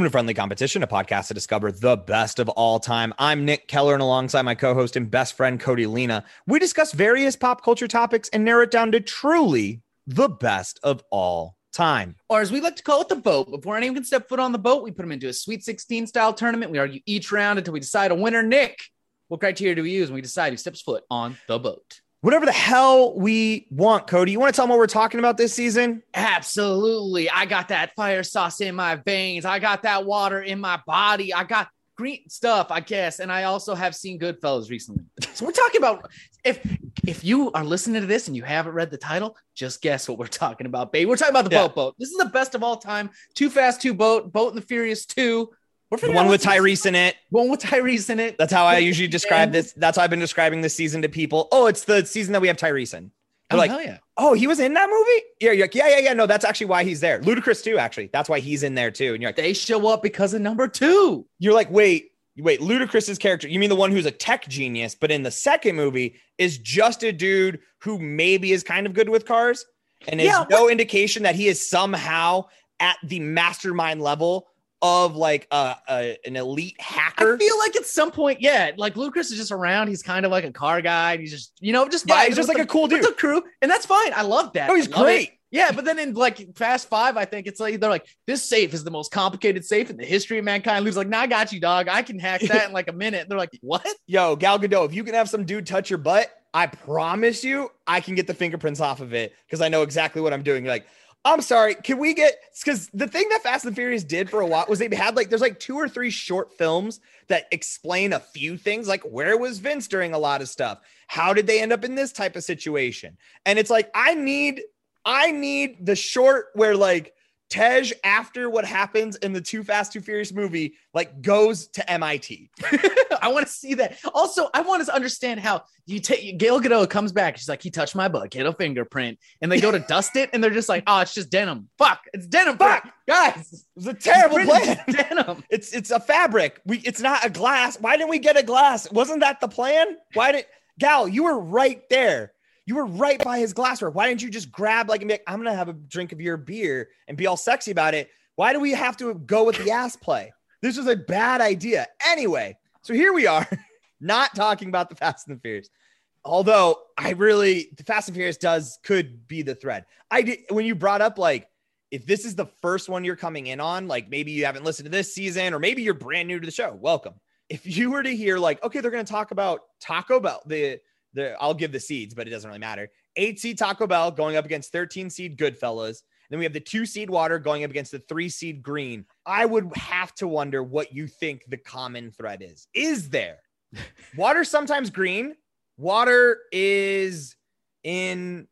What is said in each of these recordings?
Welcome to Friendly Competition, a podcast to discover the best of all time. I'm Nick Keller, and alongside my co host and best friend, Cody Lena, we discuss various pop culture topics and narrow it down to truly the best of all time. Or as we like to call it, the boat. Before anyone can step foot on the boat, we put them into a Sweet 16 style tournament. We argue each round until we decide a winner. Nick, what criteria do we use when we decide who steps foot on the boat? Whatever the hell we want, Cody. You want to tell them what we're talking about this season? Absolutely. I got that fire sauce in my veins. I got that water in my body. I got green stuff, I guess. And I also have seen Goodfellas recently. So we're talking about if if you are listening to this and you haven't read the title, just guess what we're talking about, baby. We're talking about the Yeah. boat boat. This is the best of all time. Too fast, too boat, boat and the Furious 2. The one with Tyrese in it. One with Tyrese in it. That's how I usually describe this. That's how I've been describing this season to people. Oh, it's the season that we have Tyrese in. Oh, like, yeah. oh, he was in that movie? Yeah, you're like, yeah, yeah, yeah. No, that's actually why he's there. Ludacris too, actually. That's why he's in there too. And you're like, They show up because of number two. you're like, wait, wait, Ludacris's character. You mean the one who's a tech genius, but in the second movie is just a dude who maybe is kind of good with cars, and Yeah, is no indication that he is somehow at the mastermind level of like a, a an elite hacker. I feel like at some point, yeah, like Lucas is just around. He's kind of like a car guy. And he's just, you know, just yeah, he's just like the- a cool dude. the crew, and that's fine. I love that. Oh, he's love it. great. Yeah, but then in like Fast Five, I think it's like they're like this safe is the most complicated safe in the history of mankind. Luke's like, "Nah, I got you, dog. I can hack that in like a minute." They're like, "What?" Yo, Gal Gadot, if you can have some dude touch your butt, I promise you, I can get the fingerprints off of it because I know exactly what I'm doing. You're like, I'm sorry, can we get because the thing that Fast and Furious did for a while was they had like there's like two or three short films that explain a few things, like where was Vince during a lot of stuff? How did they end up in this type of situation? And it's like, I need, I need the short where like Tej, after what happens in the Too Fast, Too Furious movie, like goes to MIT. I want to see that. Also, I want to understand how you take Gal Gadot comes back. She's like, "He touched my butt. Get a fingerprint." And they go to dust it, and they're just like, "Oh, it's just denim. Fuck, it's denim. Fuck. guys, it's a terrible plan. denim." It's it's a fabric. We it's not a glass. Why didn't we get a glass? Wasn't that the plan? Why did Gal? You were right there. You were right by his glassware. Why didn't you just grab like and be like, I'm gonna have a drink of your beer and be all sexy about it? Why do we have to go with the ass play? This was a bad idea. Anyway, so here we are, not talking about the Fast and the Furious. Although I really the Fast and Furious does could be the thread. I did when you brought up like if this is the first one you're coming in on, like maybe you haven't listened to this season, or maybe you're brand new to the show, welcome. If you were to hear like, okay, they're to talk about Taco Bell, the the I'll give the seeds, but it doesn't really matter. Eight seed Taco Bell going up against 13 seed Goodfellas. Then we have the two seed Water going up against the three seed Green. I would have to wonder what you think the common thread is. Is there water sometimes green? Water is in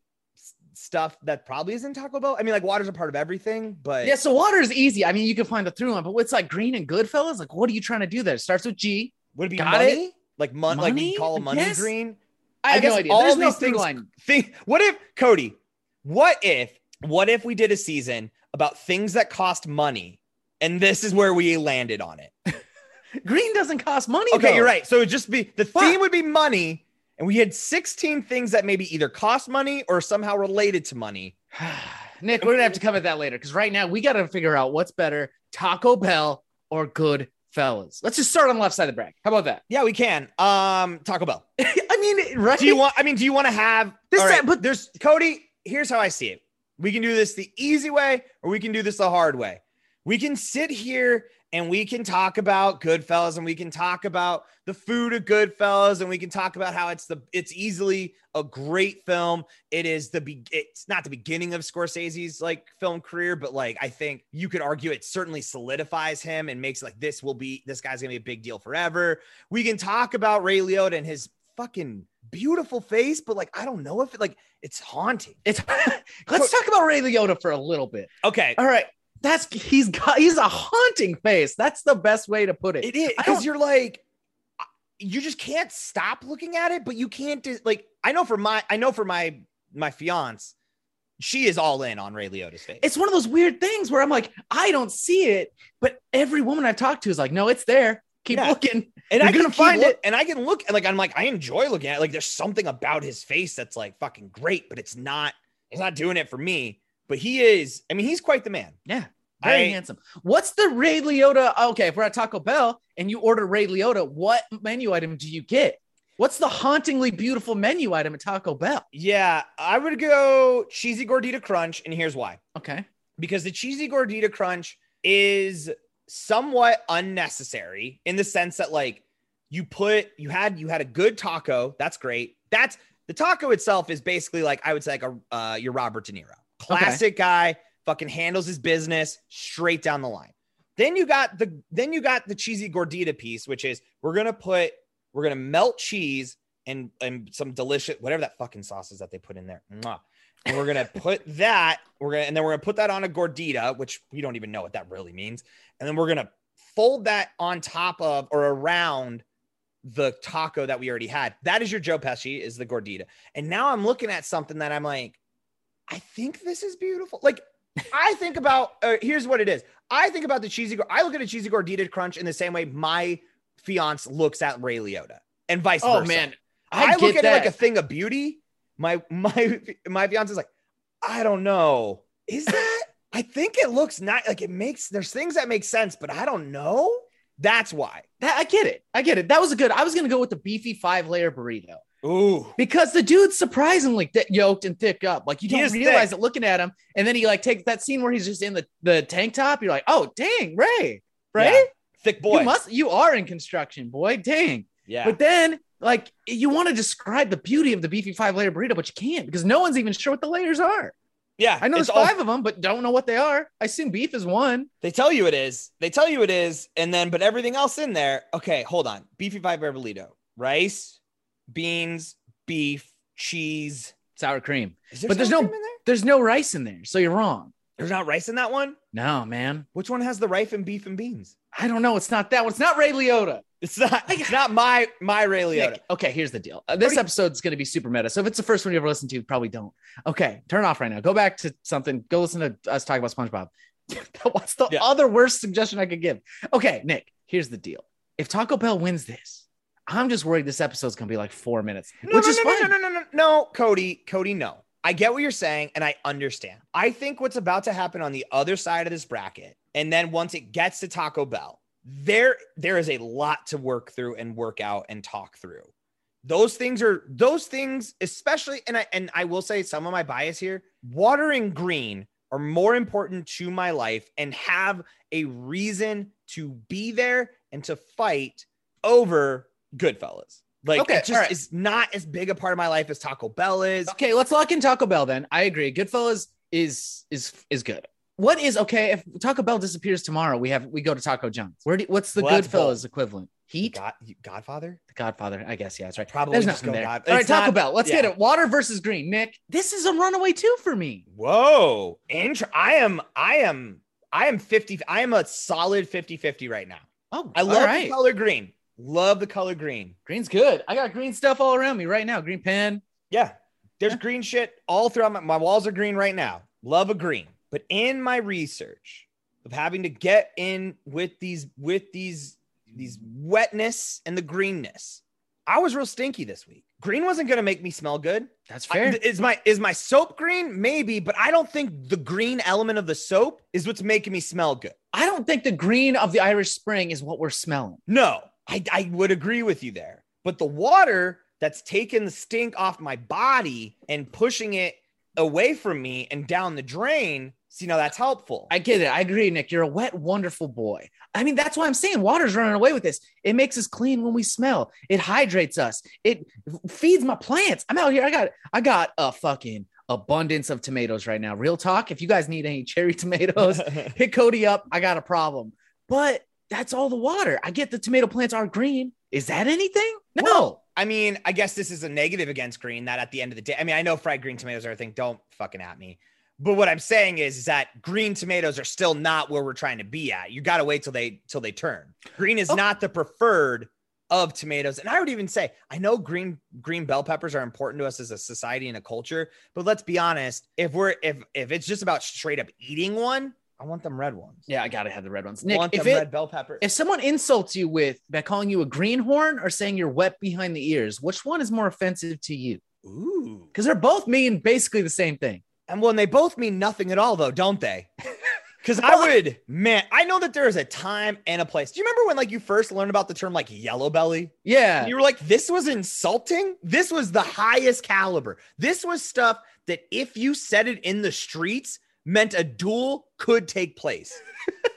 stuff that probably isn't Taco Bell. I mean, like water's a part of everything, but Yeah, so water is easy. I mean, you can find the through line, but what's like green and Goodfellas? Like, what are you trying to do there? It starts with G. would it be Got money? Like mon- like we Money? call money Yes. green. I have guess no idea. all There's no these through things- line. Think what if Cody? What if what if we did a season about things that cost money, and this is where we landed on it? Green doesn't cost money. Okay, though. you're right. So it'd just be the Fuck. theme would be money, and we had 16 things that maybe either cost money or somehow related to money. Nick, we're gonna have to cover that later because right now we got to figure out what's better, Taco Bell or Goodfellas. Let's just start on the left side of the bracket. How about that? Yeah, we can. Um, Taco Bell. I mean, right? Do you want? I mean, do you want to have This right, time- but- there's Cody. Here's how I see it. We can do this the easy way, or we can do this the hard way. We can sit here and we can talk about Goodfellas, and we can talk about the food of Goodfellas, and we can talk about how it's the it's easily a great film. It is the be- it's not the beginning of Scorsese's like film career, but like I think you could argue it certainly solidifies him and makes like this will be this guy's gonna be a big deal forever. We can talk about Ray Liotta and his fucking beautiful face, but like I don't know if it like it's haunting. It's let's talk about Ray Liotta for a little bit. Okay, All right, that's he's got he's a haunting face. That's the best way to put it. it is because you're like you just can't stop looking at it, but you can't like I know for my I know for my my fiance, she is all in on Ray Liotta's face. It's one of those weird things where I'm like, I don't see it, but every woman I've talked to is like, no, it's there. Keep Yeah. looking. and I can gonna find look- it. and I can look and like I'm like I enjoy looking at it. like there's something about his face that's like fucking great, but it's not it's not doing it for me. But he is, I mean, he's quite the man. Yeah. Very I- handsome. What's the Ray Liotta? Okay, if we're at Taco Bell and you order Ray Liotta, what menu item do you get? What's the hauntingly beautiful menu item at Taco Bell? Yeah, I would go cheesy gordita crunch, and here's why. Okay. Because the cheesy gordita crunch is somewhat unnecessary in the sense that like you put you had you had a good taco, that's great. That's the taco itself is basically like I would say like a uh, your Robert De Niro, classic guy, fucking handles his business straight down the line. Then you got the then you got the cheesy gordita piece, which is we're gonna put we're gonna melt cheese and and some delicious whatever that fucking sauce is that they put in there. Mwah. And we're gonna put that we're gonna and then we're gonna put that on a gordita, which we don't even know what that really means. And then we're gonna fold that on top of or around the taco that we already had. That is your Joe Pesci is the gordita. And now I'm looking at something that I'm like, I think this is beautiful. Like I think about uh, here's what it is. I think about the cheesy. I look at a cheesy gordita crunch in the same way my fiance looks at Ray Liotta, and vice Oh versa. man, I, I, look at that. it like a thing of beauty. My my my fiance is like, I don't know. Is that? I think it looks not like it makes. There's things that make sense, but I don't know. That's why. That- I get it. I get it. That was a good. I was gonna go with the beefy five layer burrito Ooh, because the dude's surprisingly thick, yoked and thick up. Like you don't realize thick. it looking at him, and then he like takes that scene where he's just in the the tank top. You're like, oh dang, Ray, Ray, Yeah. thick boy. you must you are in construction, boy, dang. yeah. But then like you want to describe the beauty of the beefy five layer burrito, but you can't because no one's even sure what the layers are. yeah. I know there's all- five of them, but don't know what they are. I assume beef is one. They tell you it is. They tell you it is, and then but everything else in there. Okay, hold on. Beefy five burrito, rice, beans, beef, cheese. Sour cream. There But there's no- cream in there. There's no rice in there, so you're wrong. There's not rice in that one. No, man. Which one has the rice and beef and beans? I don't know. It's not that one. It's not Ray Liotta. It's not. It's not my my Ray Liotta. Nick, okay, here's the deal. Uh, this you- episode's going to be super meta. So if it's the first one you ever listened to, probably don't. Okay, turn off right now. Go back to something. Go listen to us talk about SpongeBob. What's the Yeah. other worst suggestion I could give? Okay, Nick, here's the deal. If Taco Bell wins this, I'm just worried this episode's going to be like four minutes, No, which no, is no, fine. no, no, no, no, no, Cody, Cody, no. I get what you're saying, and I understand. I think what's about to happen on the other side of this bracket, and then once it gets to Taco Bell, there there is a lot to work through and work out and talk through. Those things are those things, especially, and I and I will say some of my bias here. Water and green are more important to my life and have a reason to be there and to fight over Goodfellas. Like Okay, it just right. is not as big a part of my life as Taco Bell is. Okay, let's lock in Taco Bell then. I agree. Goodfellas is is is good. What is okay if Taco Bell disappears tomorrow? We have we go to Taco John's. Where do, what's the Well, Goodfellas equivalent? Heat, God, Godfather? The Godfather. I guess yeah, that's right. Probably There's just nothing go there. God- All right, Taco not- Bell. Let's get it. Water versus green. Nick, this is a runaway two for me. Whoa. Intr- I am, I am, I am 50. I am a solid 50 50 right now. Oh, I love right. the color green. Love the color green. Green's good. I got green stuff all around me right now. Green pen. Yeah. There's Yeah. green shit all throughout my, my walls are green right now. Love a green. But in my research of having to get in with these, with these, these wetness and the greenness, I was real stinky this week. Green wasn't going to make me smell good. That's I- fair. is my is my soap green? Maybe, but I don't think the green element of the soap is what's making me smell good. I don't think the green of the Irish Spring is what we're smelling. No, I, I would agree with you there. But the water that's taking the stink off my body and pushing it away from me and down the drain, So, you know, that's helpful. I get it. I agree, Nick. You're a wet, wonderful boy. I mean, that's why I'm saying water's running away with this. It makes us clean when we smell. It hydrates us. It feeds my plants. I'm out here. I got I got a fucking abundance of tomatoes right now. Real talk. If you guys need any cherry tomatoes, hit Cody up. I got a problem. But that's all the water. I get the tomato plants are green. Is that anything? No. Well, I mean, I guess this is a negative against green. That at the end of the day, I mean, I know fried green tomatoes are a thing. Don't fucking at me. But what I'm saying is, is that green tomatoes are still not where we're trying to be at. You got to wait till they till they turn. Green is Oh. not the preferred of tomatoes. And I would even say, I know green green bell peppers are important to us as a society and a culture. But let's be honest, if we're if if it's just about straight up eating one, I want them red ones. yeah, I gotta have the red ones. Nick, want if them it, red bell peppers. if someone insults you with by calling you a greenhorn or saying you're wet behind the ears, which one is more offensive to you? Ooh. Because they're both mean basically the same thing. And when they both mean nothing at all, though, don't they? Because I would, man, I know that there is a time and a place. Do you remember when like you first learned about the term like yellow belly? Yeah. You were like, this was insulting. This was the highest caliber. This was stuff that if you said it in the streets, meant a duel could take place.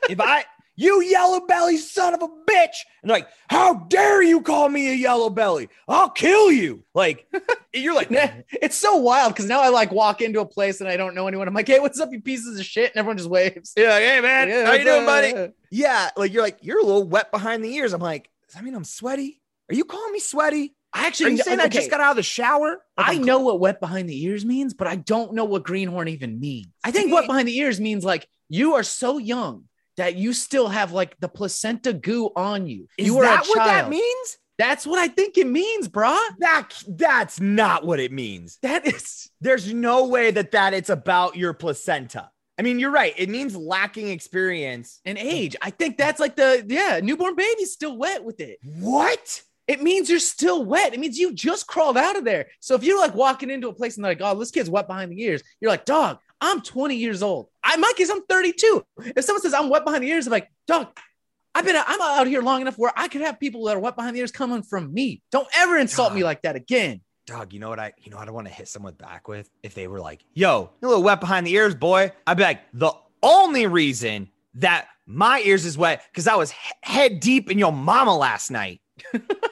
if I you yellow belly son of a bitch. And like, how dare you call me a yellow belly? I'll kill you. Like, you're like, nah. it's so wild because now I like walk into a place and I don't know anyone. I'm like, hey, what's up, you pieces of shit? And everyone just waves. yeah, hey man, Yeah, how you doing, buddy? Yeah, like you're like, you're a little wet behind the ears. I'm like, does that mean I'm sweaty? Are you calling me sweaty? I Are actually you saying I just got out of the shower? Like, I I'm- know what wet behind the ears means, but I don't know what greenhorn even means. I think wet behind the ears means like you are so young that you still have like the placenta goo on you. Is you are that what that means? That's what I think it means, brah. That that's not what it means. That is There's no way that that it's about your placenta. I mean, you're right. It means lacking experience. and age. I think that's like the yeah, newborn baby's still wet with it. What? It means you're still wet. It means you just crawled out of there. So if you're like walking into a place and they're like, oh, this kid's wet behind the ears, you're like, dog, I'm 20 years old. I in my case, I'm 32. If someone says I'm wet behind the ears, I'm like, dog, I've been I'm out here long enough where I could have people that are wet behind the ears coming from me. Don't ever insult me like that again. Dog, you know what I you know what I want to hit someone back with? If they were like, yo, you're a little wet behind the ears, boy. I'd be like, the only reason that my ears is wet because I was he- head deep in your mama last night.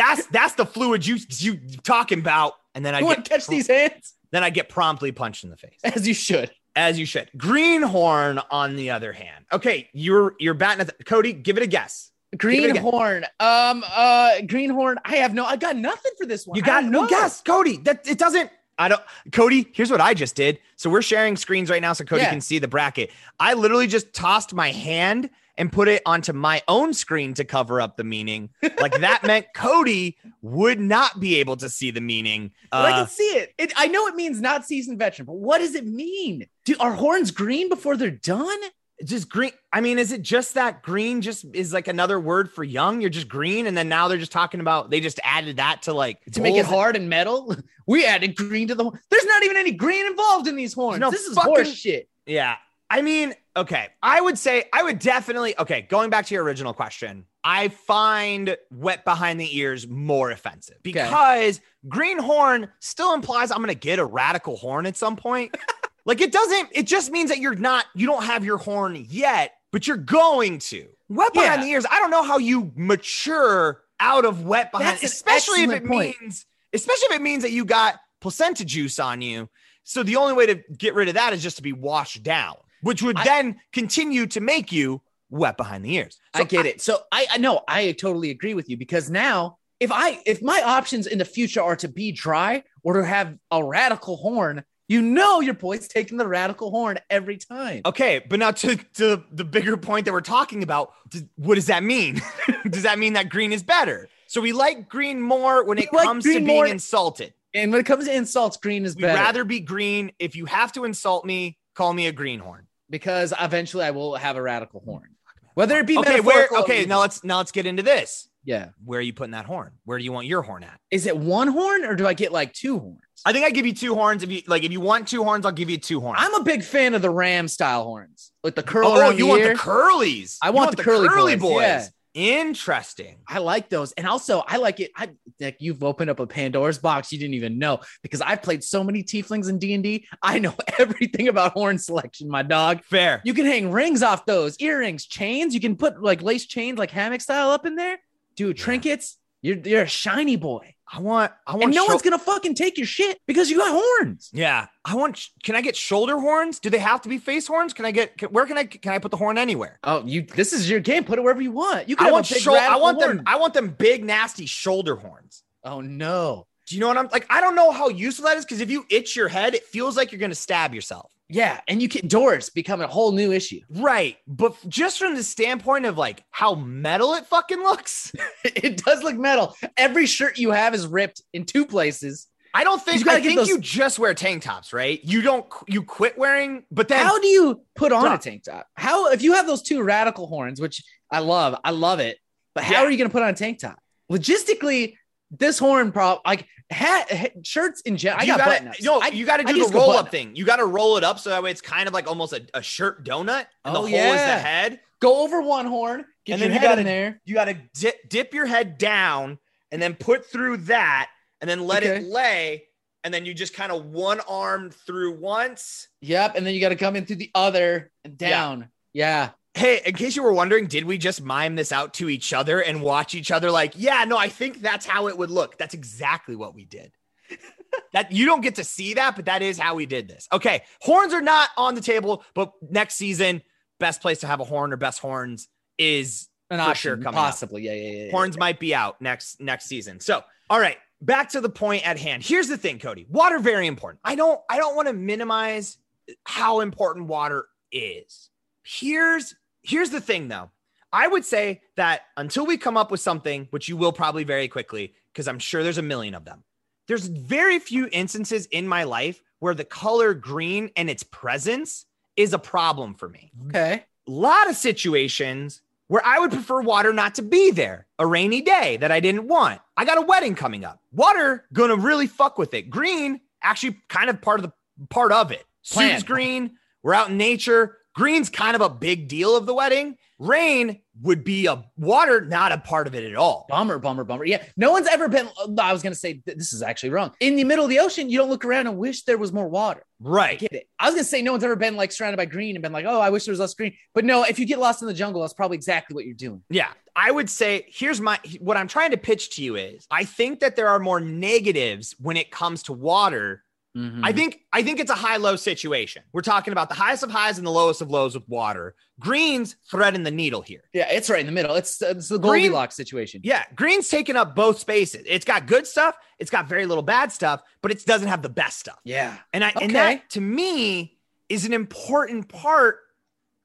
that's that's the fluid you you talking about. And then I want to catch these hands? then I get promptly punched in the face. As you should. As you should. Greenhorn, on the other hand. Okay, you're you're batting at the, Cody, give it a guess. it a guess. Greenhorn. Um, uh, Greenhorn. I have no, I got nothing for this one. You got no guess, Cody. That it doesn't. I don't. Cody, here's what I just did. So we're sharing screens right now, so Cody Yeah. can see the bracket. I literally just tossed my hand and put it onto my own screen to cover up the meaning. Like that meant Cody would not be able to see the meaning. But I Uh, can see it. it. I know it means not seasoned veteran, but what does it mean? Do are horns green before they're done? just green. I mean, is it just that green? Just is like another word for young. You're just green, and then now they're just talking about they just added that to like To make it hard and metal, we added green to the. horn. There's not even any green involved in these horns. no this is fucking- horse shit. Yeah. I mean, okay. I would say I would definitely okay, going back to your original question. I find wet behind the ears more offensive because greenhorn still implies I'm going to get a radical horn at some point. like it doesn't it just means that you're not you don't have your horn yet, but you're going to. Wet behind Yeah. the ears. I don't know how you mature out of wet behind That's especially if it point. means especially if it means that you got placenta juice on you. So the only way to get rid of that is just to be washed down, which would I- then continue to make you wet behind the ears. I get it. So I, I know I totally agree with you because now if I if my options in the future are to be dry or to have a radical horn, you know your boy's taking the radical horn every time. Okay, but now to, to the bigger point that we're talking about, what does that mean? does that mean that green is better? So we like green more when it We like comes to being more- insulted. And when it comes to insults, green is We'd better rather be green. If you have to insult me, call me a greenhorn. Because eventually I will have a radical horn. Whether it be Okay, where okay, now let's now let's get into this. yeah. Where are you putting that horn? Where do you want your horn at? Is it one horn or do I get like two horns? I think I give you two horns. If you like, if you want two horns, I'll give you two horns. I'm a big fan of the ram style horns with the curl oh, you the want ear. the curlies. I You want the curly boys, yeah. Interesting. I like those, and also I like it. I Nick, you've opened up a Pandora's box you didn't even know because I've played so many tieflings in D and D. I know everything about horn selection, my dog. Fair. You can hang rings off those earrings, chains. You can put like lace chains, like hammock style, up in there, dude. Trinkets. You're you're a shiny boy, I want. I want. and no shou- one's gonna fucking take your shit because you got horns. Yeah, I want. Can I get shoulder horns? Do they have to be face horns? Can I get? Can, where can I? Can I put the horn anywhere? Oh, you! This is your game. Put it wherever you want. You can I have want. a big shou- I want horn. them. I want them big, nasty shoulder horns. oh no. Do you know what I'm like? I don't know how useful that is because if you itch your head, it feels like you're gonna stab yourself. Yeah, and you can doors become a whole new issue. Right, but just from the standpoint of like how metal it fucking looks, it does look metal. Every shirt you have is ripped in two places. I don't think. You I think those- you just wear tank tops, right? You don't. you quit wearing, but then How do you put on a tank top? How if you have those two radical horns, which I love, I love it, but how Yeah. are you going to put on a tank top? Logistically, this horn prop like hat, hat shirts in general. I you got gotta, button ups. no, I- you got to do just the roll up thing. You got to roll it up so that way it's kind of like almost a, a shirt donut, and the Oh, hole is the head. go over one horn, get And your then you head gotta- in there. You got to dip, dip your head down and then put through that, and then let Okay. it lay, and then you just kind of one arm through once. Yep, and then you got to come in through the other and down. Yeah. Hey, in case you were wondering, did we just mime this out to each other and watch each other like, yeah, no, I think that's how it would look. That's exactly what we did. that you don't get to see that, but that is how we did this. Okay, horns are not on the table, but next season, best place to have a horn or best horns is An For option, sure coming possibly. Yeah, yeah, yeah, yeah. horns might be out next next season. So, all right, back to the point at hand. Here's the thing, Cody. Water very important. I don't I don't want to minimize how important water is. Here's here's the thing though. I would say that until we come up with something, which you will probably very quickly, because I'm sure there's a million of them. There's very few instances in my life where the color green and its presence is a problem for me Okay. A lot of situations where I would prefer water not to be there. A rainy day that I didn't want. I got a wedding coming up. Water gonna really fuck with it. Green actually kind of part of the part of it. Plan. Suits green. We're out in nature. Green's kind of a big deal of the wedding. Rain would be a water, not a part of it at all. Bummer, bummer, bummer. Yeah. No one's ever been. I was going to say, this is actually wrong. In the middle of the ocean, you don't look around and wish there was more water. I Right. get it. I was going to say, no one's ever been like surrounded by green and been like, oh, I wish there was less green. But no, if you get lost in the jungle, that's probably exactly what you're doing. Yeah. I would say here's my what I'm trying to pitch to you is I think that there are more negatives when it comes to water Mm-hmm. I think I think it's a high-low situation. We're talking about the highest of highs and the lowest of lows with water. Green's threading the needle here. yeah, it's right in the middle. It's, it's the Green- Goldilocks situation. Yeah, green's taking up both spaces. It's got good stuff, it's got very little bad stuff, but it doesn't have the best stuff. Yeah. And I and that to me is an important part.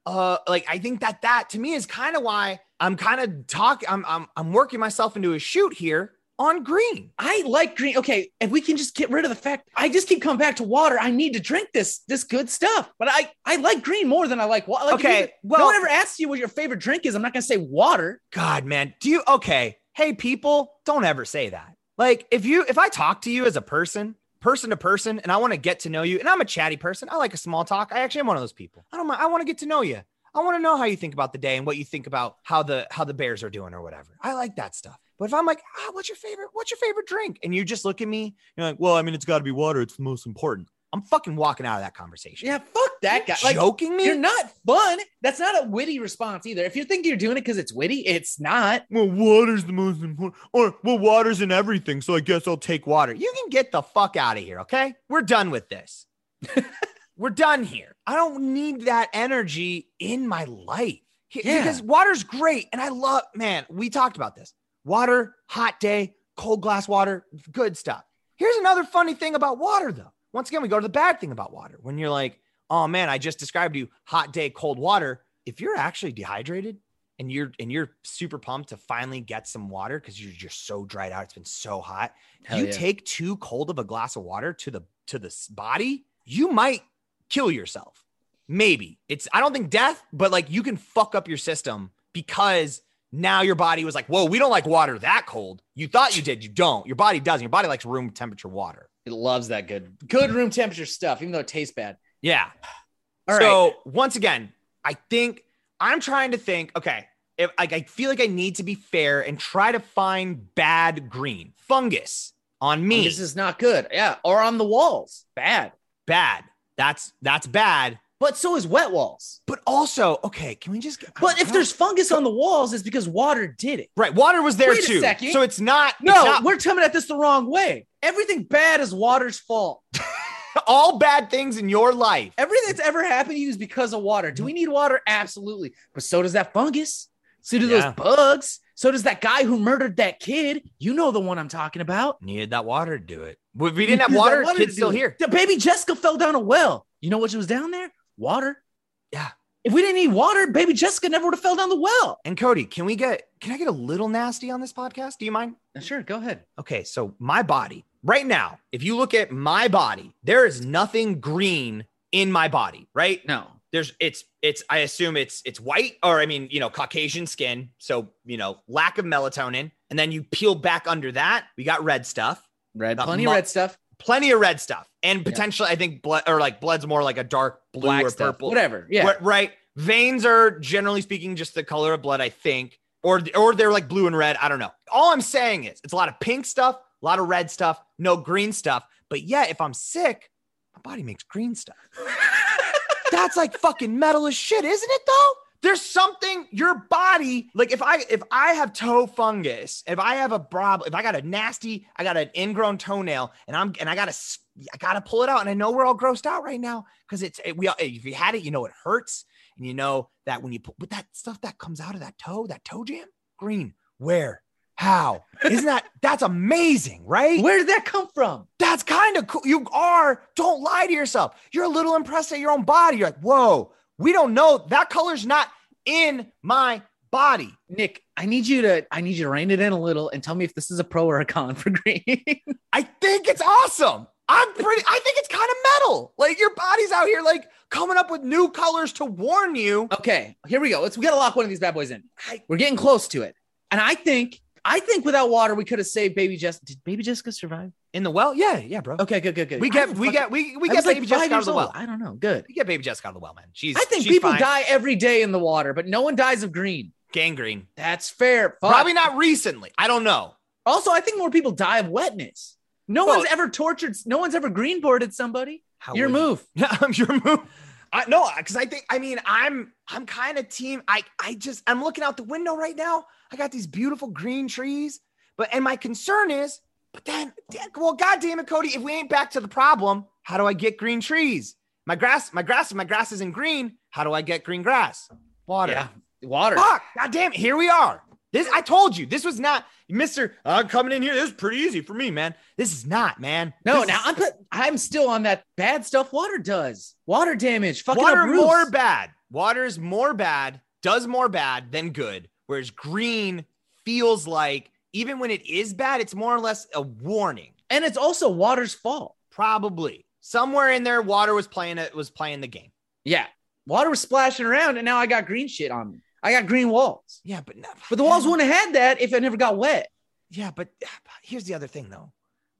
Uh, like I think that that to me is kind of why I'm kind of talking. I'm I'm I'm working myself into a shoot here on green. I like green. Okay, if we can just get rid of the fact, I just keep coming back to water. I need to drink this this good stuff, but I I like green more than I like water. Like, Okay, well- no one ever asks you what your favorite drink is. I'm not gonna say water. God, man, do you okay? Hey, people, don't ever say that. Like, if you if I talk to you as a person, person to person, and I want to get to know you, and I'm a chatty person, I like a small talk. I actually am one of those people. I don't mind. I want to get to know you. I want to know how you think about the day and what you think about how the how the Bears are doing or whatever. I like that stuff. But if I'm like, ah, what's your favorite? What's your favorite drink? And you just look at me, you're like, well, I mean, it's got to be water. It's the most important. I'm fucking walking out of that conversation. Yeah, fuck that guy. Like, joking me? you're not fun. That's not a witty response either. If you think you're doing it because it's witty, it's not. well, water's the most important. Or, well, water's in everything. So I guess I'll take water. You can get the fuck out of here. Okay. We're done with this. We're done here. I don't need that energy in my life Yeah. because water's great. And I love, man, we talked about this water, hot day, cold glass water, good stuff. Here's another funny thing about water, though. Once again, we go to the bad thing about water. When you're like, oh man, I just described to you hot day, cold water. If you're actually dehydrated, and you're and you're super pumped to finally get some water because you're just so dried out. It's been so hot. Hell you yeah. take too cold of a glass of water to the to the body, you might kill yourself. Maybe it's I don't think death, but like you can fuck up your system because now your body was like, whoa, we don't like water that cold. You thought you did, you don't. Your body doesn't. Your body likes room temperature water. It loves that good, good room temperature stuff, even though it tastes bad. Yeah. All right. so once again, I think I'm trying to think. Okay, if like I feel like I need to be fair and try to find bad green fungus on me. This is not good. Yeah. Or on the walls. Bad. bad. That's that's bad. But so is wet walls. But also, okay, can we just? Get, But if don't- there's fungus on the walls, it's because water did it. right, water was there Wait too. So it's not. No, it's not- we're coming at this the wrong way. Everything bad is water's fault. all bad things in your life. Everything that's ever happened to you is because of water. Do we need water? Absolutely. But so does that fungus. So do Yeah. those bugs. So does that guy who murdered that kid. You know the one I'm talking about. Needed that water to do it. If we didn't have water, that kid's still it. here. The baby Jessica fell down a well. You know what she was down there? Water. Yeah. If we didn't need water, baby Jessica never would have fell down the well. And Cody, can we get? Can I get a little nasty on this podcast? Do you mind? Uh, sure, go ahead. Okay, so my body right now, if you look at my body, there is nothing green in my body, right? No. There's it's it's I assume it's it's white or I mean, you know, Caucasian skin, so, you know, lack of melatonin, And then you peel back under that, we got red stuff, Red, Got plenty mu- of red stuff, plenty of red stuff, and Yeah. potentially I think blood or like blood's more like a dark blue black or stuff, purple, whatever. Yeah. Right. Veins are generally speaking just the color of blood, I think, or or they're like blue and red. I don't know. All I'm saying is it's a lot of pink stuff, a lot of red stuff, no green stuff. But yeah, if I'm sick, my body makes green stuff. That's like fucking metal as shit, isn't it though? There's something your body like if I if I have toe fungus, if I have a problem, if I got a nasty, I got an ingrown toenail, and I'm and I gotta I gotta pull it out, and I know we're all grossed out right now because it's it, we all- if you had it, you know it hurts, and you know that when you put but that stuff that comes out of that toe, that toe jam, green, where, how, isn't that that's amazing, right? Where did that come from? That's kind of cool. You are. Don't lie to yourself. You're a little impressed at your own body. You're like, whoa, we don't know. That color's not in my body. Nick, I need you to I need you to rein it in a little and tell me if this is a pro or a con for green. I think it's awesome. I'm pretty, I think it's kind of metal. Like your body's out here, like coming up with new colors to warn you. okay, here we go. Let's we gotta lock one of these bad boys in. We're getting close to it. And I think I think without water we could have saved baby Jessica. Did baby Jessica survive? In the well? Yeah, yeah, bro. Okay, good, good, good. We get, we fucking- get, we, we I get was like baby Jessica out of the old. well. I don't know. Good. We get baby Jessica out of the well, man. She's, I think she's people fine. die every day in the water, but no one dies of green. gangrene. That's fair. Fuck. Probably not recently. I don't know. Also, I think more people die of wetness. No Well- one's ever tortured. No one's ever greenboarded somebody. Your would you- move. Yeah, I'm your move. I no, because I think I mean I'm I'm kind of team. I I just I'm looking out the window right now. I got these beautiful green trees, but and my concern is, but then well, god damn it, Cody, if we ain't back to the problem, how do I get green trees? My grass, my grass, my grass isn't green. How do I get green grass? Water. Yeah, water. Fuck. God damn it. Here we are. This I told you. This was not Mr. I'm uh, coming in here. This is pretty easy for me, man. This is not, man. No, This now is- I'm put, I'm still on that bad stuff water does. Water damage. Fucking water more bad. Water is more bad, does more bad than good. Whereas green feels like even when it is bad, it's more or less a warning. And it's also water's fault. Probably somewhere in there, water was playing it was playing the game. Yeah. Water was splashing around and now I got green shit on me. I got green walls. Yeah, but But the walls wouldn't have had that if it never got wet. Yeah, but here's the other thing though.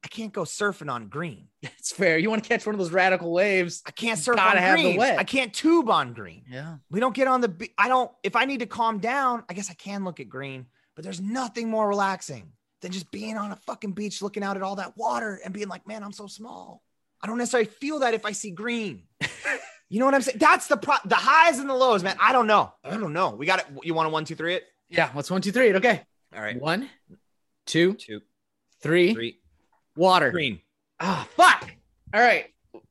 I can't go surfing on green. It's fair. You want to catch one of those radical waves. I can't surf Gotta on have the green. wet. I can't tube on green. Yeah. We don't get on the. I don't. If I need to calm down, I guess I can look at green. But there's nothing more relaxing than just being on a fucking beach, looking out at all that water, and being like, "Man, I'm so small." I don't necessarily feel that if I see green. you know what I'm saying? That's the pro. The highs and the lows, man. I don't know. I don't know. We got it. You want a one, two, three? It. Yeah. What's one, two, three? it. Okay. All right. One, two, Two, three. three. Water. Green. Ah, fuck. All right.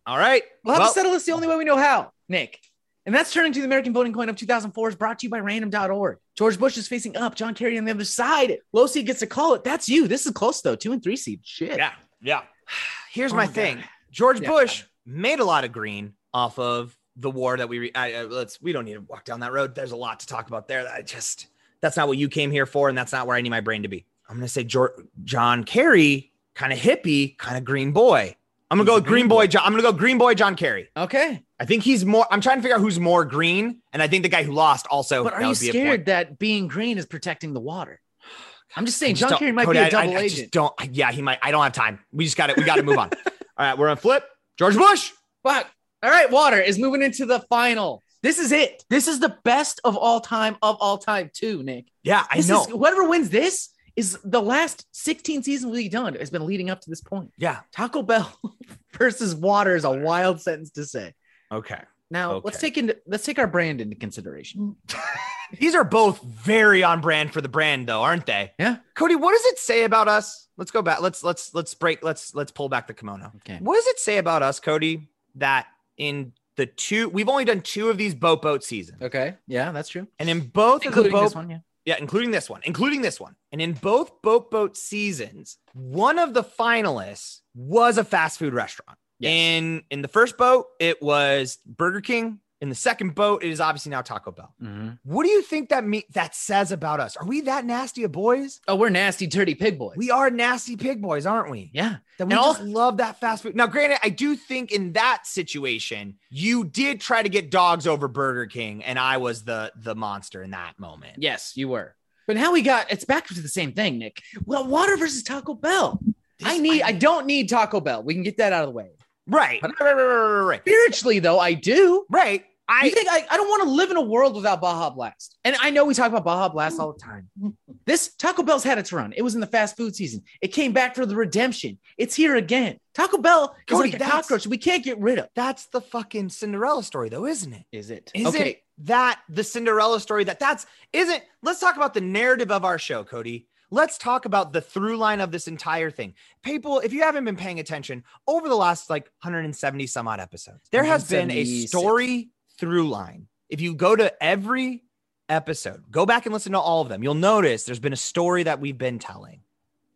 All right. We'll have Well, to settle this the only way we know how, Nick. And that's turning to the American voting coin of 2004 is brought to you by random.org. George Bush is facing up, John Kerry on the other side. Low seed gets to call it. That's you. This is close though. Two and three seed. Shit. Yeah. Yeah. Here's Oh my my thing. George Yeah. Bush made a lot of green off of the war that we. Re- I, I- let's. We don't need to walk down that road. There's a lot to talk about there. That I just. That's not what you came here for, and that's not where I need my brain to be. I'm gonna say George, John Kerry, kind of hippie, kind of green boy. I'm gonna He's go with green boy. boy. John, I'm gonna go green boy John Kerry. Okay. I think he's more. I'm trying to figure out who's more green, and I think the guy who lost also. But are you scared that being green is protecting the water? I'm just saying just John Kerry might Cody, be a double I, I just agent. don't. Yeah, he might. I don't have time. We just got it. We got to move on. All right, we're on flip. George Bush. Fuck. All right, water is moving into the final. This is it. This is the best of all time of all time, too, Nick. Yeah, I This know. is whoever wins this is the last 16 seasons we've done has been leading up to this point. yeah. Taco Bell versus water is a wild sentence to say. Okay. Now let's take into let's take our brand into consideration. These are both very on brand for the brand, though, aren't they? Yeah. Cody, what does it say about us? Let's go back. Let's let's let's break. Let's let's pull back the kimono. Okay. What does it say about us, Cody? That in the two, we've only done two of these boat boat seasons, Okay. Yeah, that's true. and in both Including of the boat, this one, yeah. Yeah, including this one, including this one, and in both boat boat seasons, one of the finalists was a fast food restaurant. Yes. In in the first boat, it was Burger King. In the second boat, it is obviously now Taco Bell. Mhm. What do you think that me that says about us? Are we that nasty of boys? Oh, we're nasty, dirty pig boys. We are nasty pig boys, aren't we? yeah. That we And all- just love that fast food. Now, granted, I do think in that situation, you did try to get dogs over Burger King, and I was the the monster in that moment. Yes, you were. But now we got it's back to the same thing, Nick. Well, water versus Taco Bell. I This- need I don't need Taco Bell. We can get that out of the way. right, right, right, right, right, right, Spiritually, though, I do. right. I I think I, I don't want to live in a world without Baja Blast. And I know we talk about Baja Blast all the time. This Taco Bell's had its run. It was in the fast food season. It came back for the redemption. It's here again. Taco Bell is like a cockroach we can't get rid of. It. That's the fucking Cinderella story, though, isn't it? Is it? Isn't okay. that the Cinderella story that that's isn't let's talk about the narrative of our show, Cody. Let's talk about the through line of this entire thing. People, if you haven't been paying attention over the last like 170 some odd episodes, there has been a 176. story through line. If you go to every episode, go back and listen to all of them, you'll notice there's been a story that we've been telling.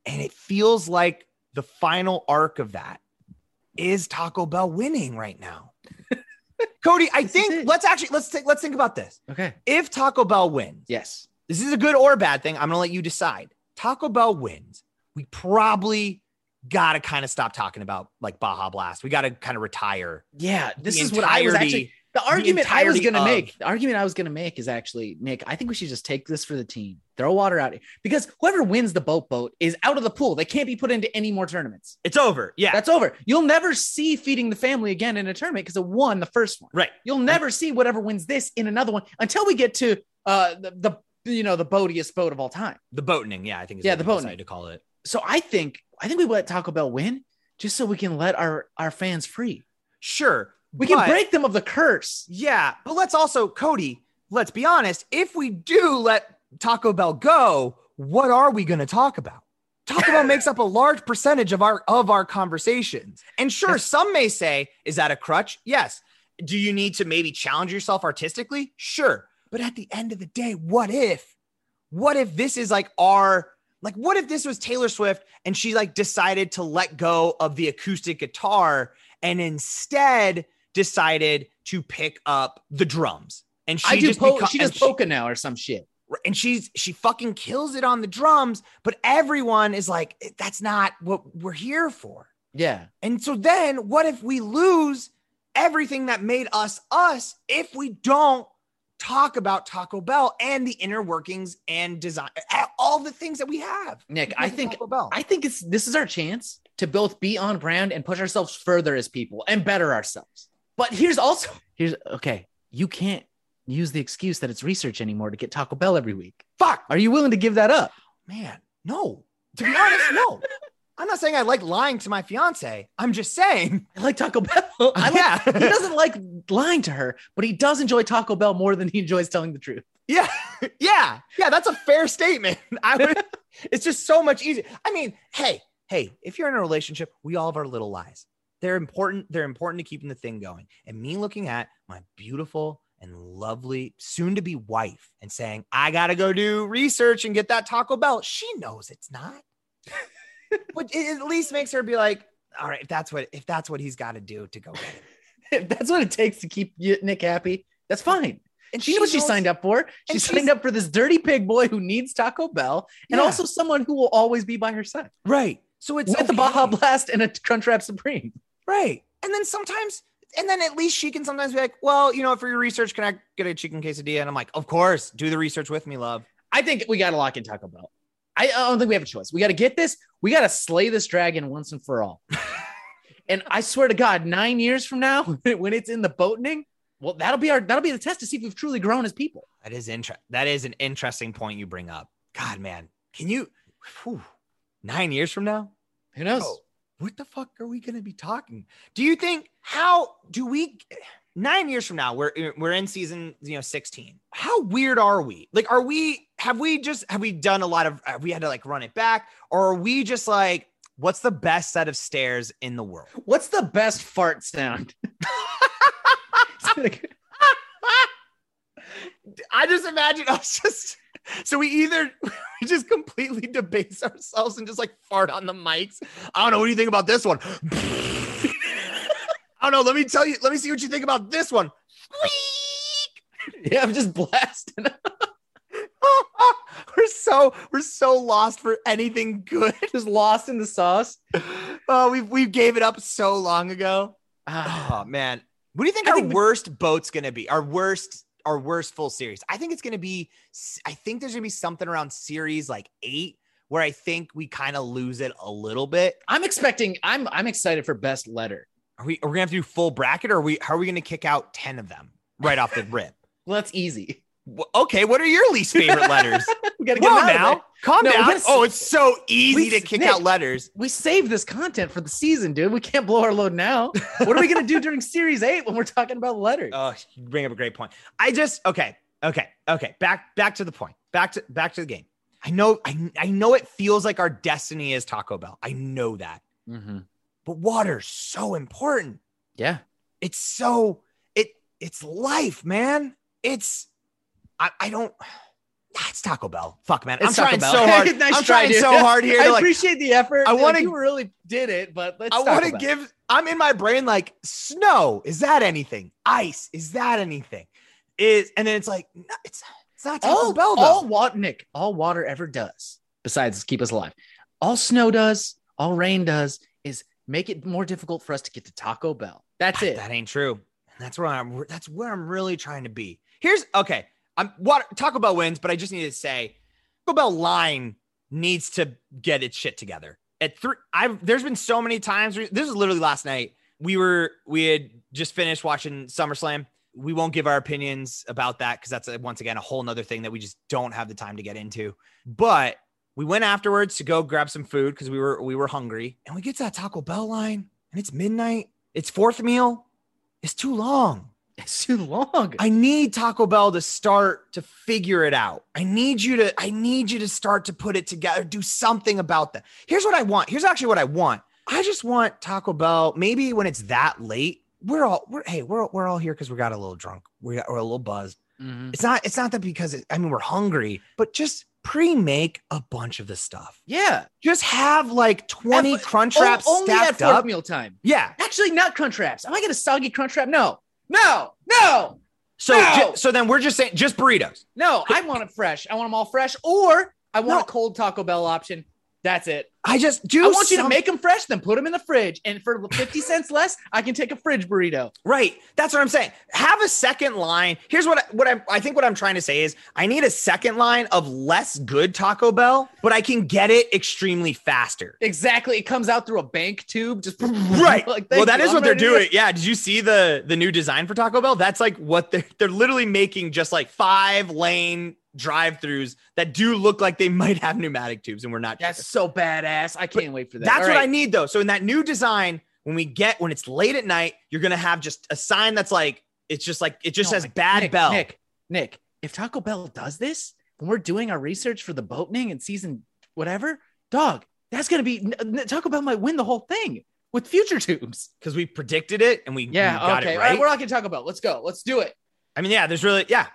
And it feels like the final arc of that is Taco Bell winning right now. Cody, I This think let's actually let's think let's think about this. Okay. If Taco Bell wins, Yes. this is a good or a bad thing. I'm gonna let you decide. Taco Bell wins. We probably gotta kind of stop talking about like Baja Blast. We gotta kind of retire. Yeah. This is what I was actually the argument I was gonna of- make. The argument I was gonna make is actually, Nick, I think we should just take this for the team. Throw water out because whoever wins the boat boat is out of the pool. They can't be put into any more tournaments. It's over. Yeah. That's over. You'll never see feeding the family again in a tournament because it won the first one. right. You'll never see whatever wins this in another one until we get to uh the, the you know the boatiest boat of all time. The boating. Yeah, I think is Yeah, the we boating. to call it. So I think I think we let Taco Bell win just so we can let our our fans free. Sure. We can but- break them of the curse. Yeah, but let's also, Cody, let's be honest. If we do let Taco Bell go, what are we going to talk about? Taco Bell makes up a large percentage of our of our conversations. And sure, some may say, is that a crutch? Yes. Do you need to maybe challenge yourself artistically? Sure. But at the end of the day, what if? What if this is like our like what if this was Taylor Swift and she like decided to let go of the acoustic guitar and instead decided to pick up the drums. And she I just po- beco- she does polka now or some shit. and she's she fucking kills it on the drums, but everyone is like, eh, that's not what we're here for. Yeah. And so then what if we lose everything that made us us if we don't talk about Taco Bell and the inner workings and design all the things that we have? Nick, I think. I think it's this is our chance to both be on brand and push ourselves further as people and better ourselves. But here's also here's okay, you can't use the excuse that it's research anymore to get Taco Bell every week. fuck Are you willing to give that up? man, no. To be honest, no. I'm not saying I like lying to my fiance. I'm just saying, I like Taco Bell. I like, yeah, he doesn't like lying to her, but he does enjoy Taco Bell more than he enjoys telling the truth. yeah, yeah, yeah. That's a fair statement. I would. it's just so much easier. I mean, hey, hey, if you're in a relationship, we all have our little lies. They're important. They're important to keeping the thing going. And me looking at my beautiful and lovely soon-to-be wife and saying, "I gotta go do research and get that Taco Bell," she knows it's not. but it at least makes her be like, "All right, if that's what if that's what he's got to do to go get it." If that's what it takes to keep you, Nick happy, that's fine. And She knew what she signed up for. She signed up for this dirty pig boy who needs Taco Bell and Yeah. also someone who will always be by her side right. So it's with the Baja. Blast and a Crunchwrap Supreme. Right. And then sometimes, and then at least she can sometimes be like, well, you know, for your research, can I get a chicken quesadilla? And I'm like, of course, do the research with me, love. I think we got to lock in Taco Bell. I, I don't think we have a choice. We got to get this. We got to slay this dragon once and for all. and I swear to God, nine years from now, when it's in the boating, well, that'll be our that'll be the test to see if we've truly grown as people. That is interest. That is an interesting point you bring up. God, man, can you? whew, nine years from now, Who knows? Oh, what the fuck are we going to be talking? Do you think? How do we? Nine years from now, we're we're in season you know sixteen. How weird are we? Like, are we? Have we just have we done a lot of? Have we had to like run it back, or are we just like? What's the best set of stairs in the world? What's the best fart sound? I just imagine us just so we either we just completely debase ourselves and just like fart on the mics. I don't know. What do you think about this one? I don't know. Let me tell you. Let me see what you think about this one. yeah, I'm just blasting. we're so we're so lost for anything good. just lost in the sauce. Oh, we we gave it up so long ago. Oh man, what do you think I our think worst boat's gonna be? Our worst our worst full series. I think it's going to be. I think there's going to be something around series like eight where I think we kind of lose it a little bit. I'm expecting. I'm I'm excited for best letter. Are we? Are we gonna have to do full bracket, or are we? How are we gonna kick out ten of them right off the rip? Well, that's easy. Okay, what are your least favorite letters? we gotta get them now, calm No, down. Oh, it's so easy we- to kick Nick, out letters. We saved this content for the season, dude. We can't blow our load now. what are we gonna do during series eight when we're talking about letters? Oh, you bring up a great point. I just okay, okay, okay. Back back to the point. Back to back to the game. I know I I know it feels like our destiny is Taco Bell. I know that. Mhm. But water's so important. Yeah. It's so it it's life, man. It's I I don't that's Taco Bell. Fuck man. I'm It's Taco trying Bell. so hard. Nice I'm try, trying dude. so hard here I to like appreciate the effort. I wanna- you really did it, but let's. I want to give. I'm in my brain like snow. Is that anything? Ice. Is that anything? Is and then it's like it's it's not Taco all, Bell though. all water, Nick, all water ever does, besides keep us alive, all snow does, all rain does, is make it more difficult for us to get to Taco Bell. That's ah, it. That ain't true. That's where I'm. That's where I'm really trying to be. Here's okay. I'm water. Taco Bell wins, but I just need to say, Taco Bell line needs to get its shit together. At three, I've there's been so many times. This is literally last night. We were we had just finished watching SummerSlam. We won't give our opinions about that because that's a, once again a whole nother thing that we just don't have the time to get into. But we went afterwards to go grab some food because we were we were hungry, and we get to that Taco Bell line, and it's midnight. It's fourth meal. It's too long. It's too long. I need Taco Bell to start to figure it out. I need you to I need you to start to put it together, do something about that. Here's what I want. Here's actually what I want. I just want Taco Bell maybe when it's that late. We're all we're hey, we're we're all here cuz we got a little drunk. We got, we're a little buzzed. Mhm. It's not it's not that because it, I mean we're hungry, but just pre-make a bunch of the stuff. Yeah. Just have like 20 At- crunch O- wraps only at up. meal time. Yeah. Actually, not crunch wraps. Am I gonna soggy crunch wrap? No, no, no, So No! so then we're just saying just burritos. no. I want it fresh. I want them all fresh, or I want No. a cold Taco Bell option. That's it. I just do I want you to make them fresh, then put them in the fridge, and for fifty cents less, I can take a fridge burrito. Right. That's what I'm saying. Have a second line. Here's what I, what I'm I think what I'm trying to say is I need a second line of less good Taco Bell, but I can get it extremely faster. Exactly. It comes out through a bank tube, just Right. Like, well, that you. is I'm what they're doing. Yeah. Did you see the the new design for Taco Bell? That's like what they're they're literally making just like five lane drive-throughs that do look like they might have pneumatic tubes, and we're not. That's sure. so badass. I can't wait for that. That's All what I need though. So in that new design, when we get when it's late at night, you're gonna have just a sign that's like it's just like it just No, says Nick, bad Nick, bell. Nick, Nick, if Taco Bell does this when we're doing our research for the boatening and season whatever, dog, that's gonna be Taco Bell might win the whole thing with future tubes. because we predicted it and we, we Yeah, got okay. right, right. we're not gonna Taco Bell. Let's go. Let's do it. I mean, yeah, there's really yeah.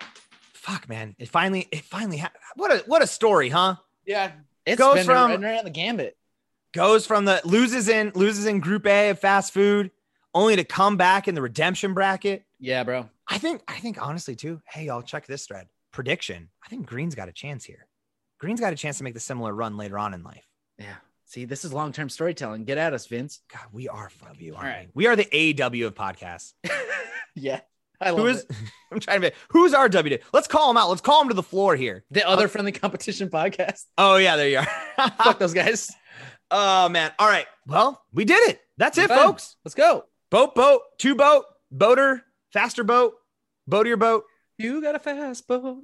Fuck, man, it finally it finally ha- what a what a story, huh? Yeah. it Goes been from- right around the gambit. Goes from the loses in loses in Group A of fast food, only to come back in the redemption bracket. Yeah, bro. I think I think honestly too. Hey, y'all, check this thread. Prediction. I think Green's got a chance here. Green's got a chance to make the similar run later on in life. Yeah. See, this is long term storytelling. Get at us, Vince. God, we are W. All aren't right. we? we are the AW of podcasts. yeah. I love Who is? it. I'm trying to. Be, who's our W? Let's call him out. Let's call him to the floor here. The uh, other friendly competition podcast. Oh yeah, there you are. Fuck those guys. oh man. All right. Well, we did it. That's it, Fun. folks. Let's go. Boat, boat, two boat, boater, faster boat, boatier boat. You got a fast boat.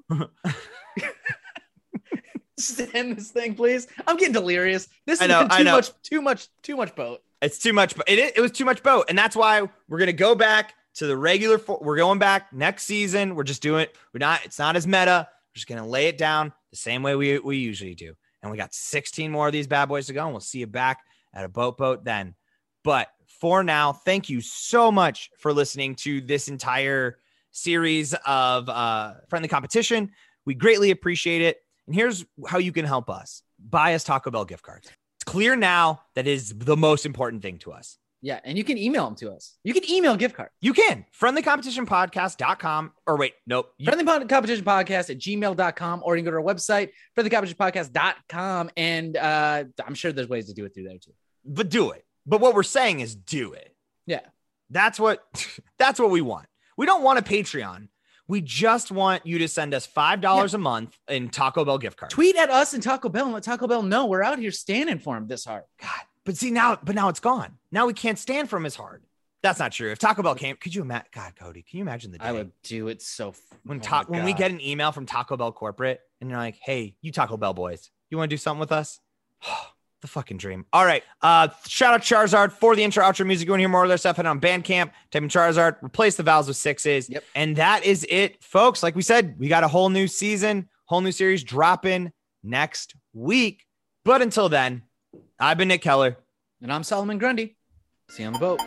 Just end this thing, please. I'm getting delirious. This is been I too know. much, too much, too much boat. It's too much. It, it, it was too much boat, and that's why we're gonna go back to the regular. We're going back next season. We're just doing. We're not. It's not as meta. We're just gonna lay it down the same way we we usually do. And we got 16 more of these bad boys to go, and we'll see you back at a boat boat then. But for now, thank you so much for listening to this entire series of uh, friendly competition. We greatly appreciate it. And here's how you can help us buy us Taco Bell gift cards. It's clear now that is the most important thing to us. Yeah, and you can email them to us. You can email gift card. You can friendlycompetitionpodcast.com or wait, nope. You, Friendly Competition Podcast at gmail.com, or you can go to our website, friendlycompetitionpodcast.com. And uh, I'm sure there's ways to do it through there too. but do it. But what we're saying is do it. Yeah. That's what that's what we want. We don't want a Patreon. We just want you to send us $5 a month in Taco Bell gift cards. Tweet at us and Taco Bell and let Taco Bell know we're out here standing for him this hard. God. But see now, but now it's gone. Now we can't stand for him as hard. That's not true. If Taco Bell came, could you imagine? God, Cody, can you imagine the day I would do it so f- when oh ta- my when we get an email from Taco Bell corporate and they're like, "Hey, you Taco Bell boys, you want to do something with us?" the fucking dream. All right. Uh, shout out Charizard for the intro outro music. You want to hear more of their stuff? Head on Bandcamp, type in Charizard, replace the vowels with sixes. Yep. And that is it, folks. Like we said, we got a whole new season, whole new series dropping next week. But until then, I've been Nick Keller. And I'm Solomon Grundy. See you on the boat.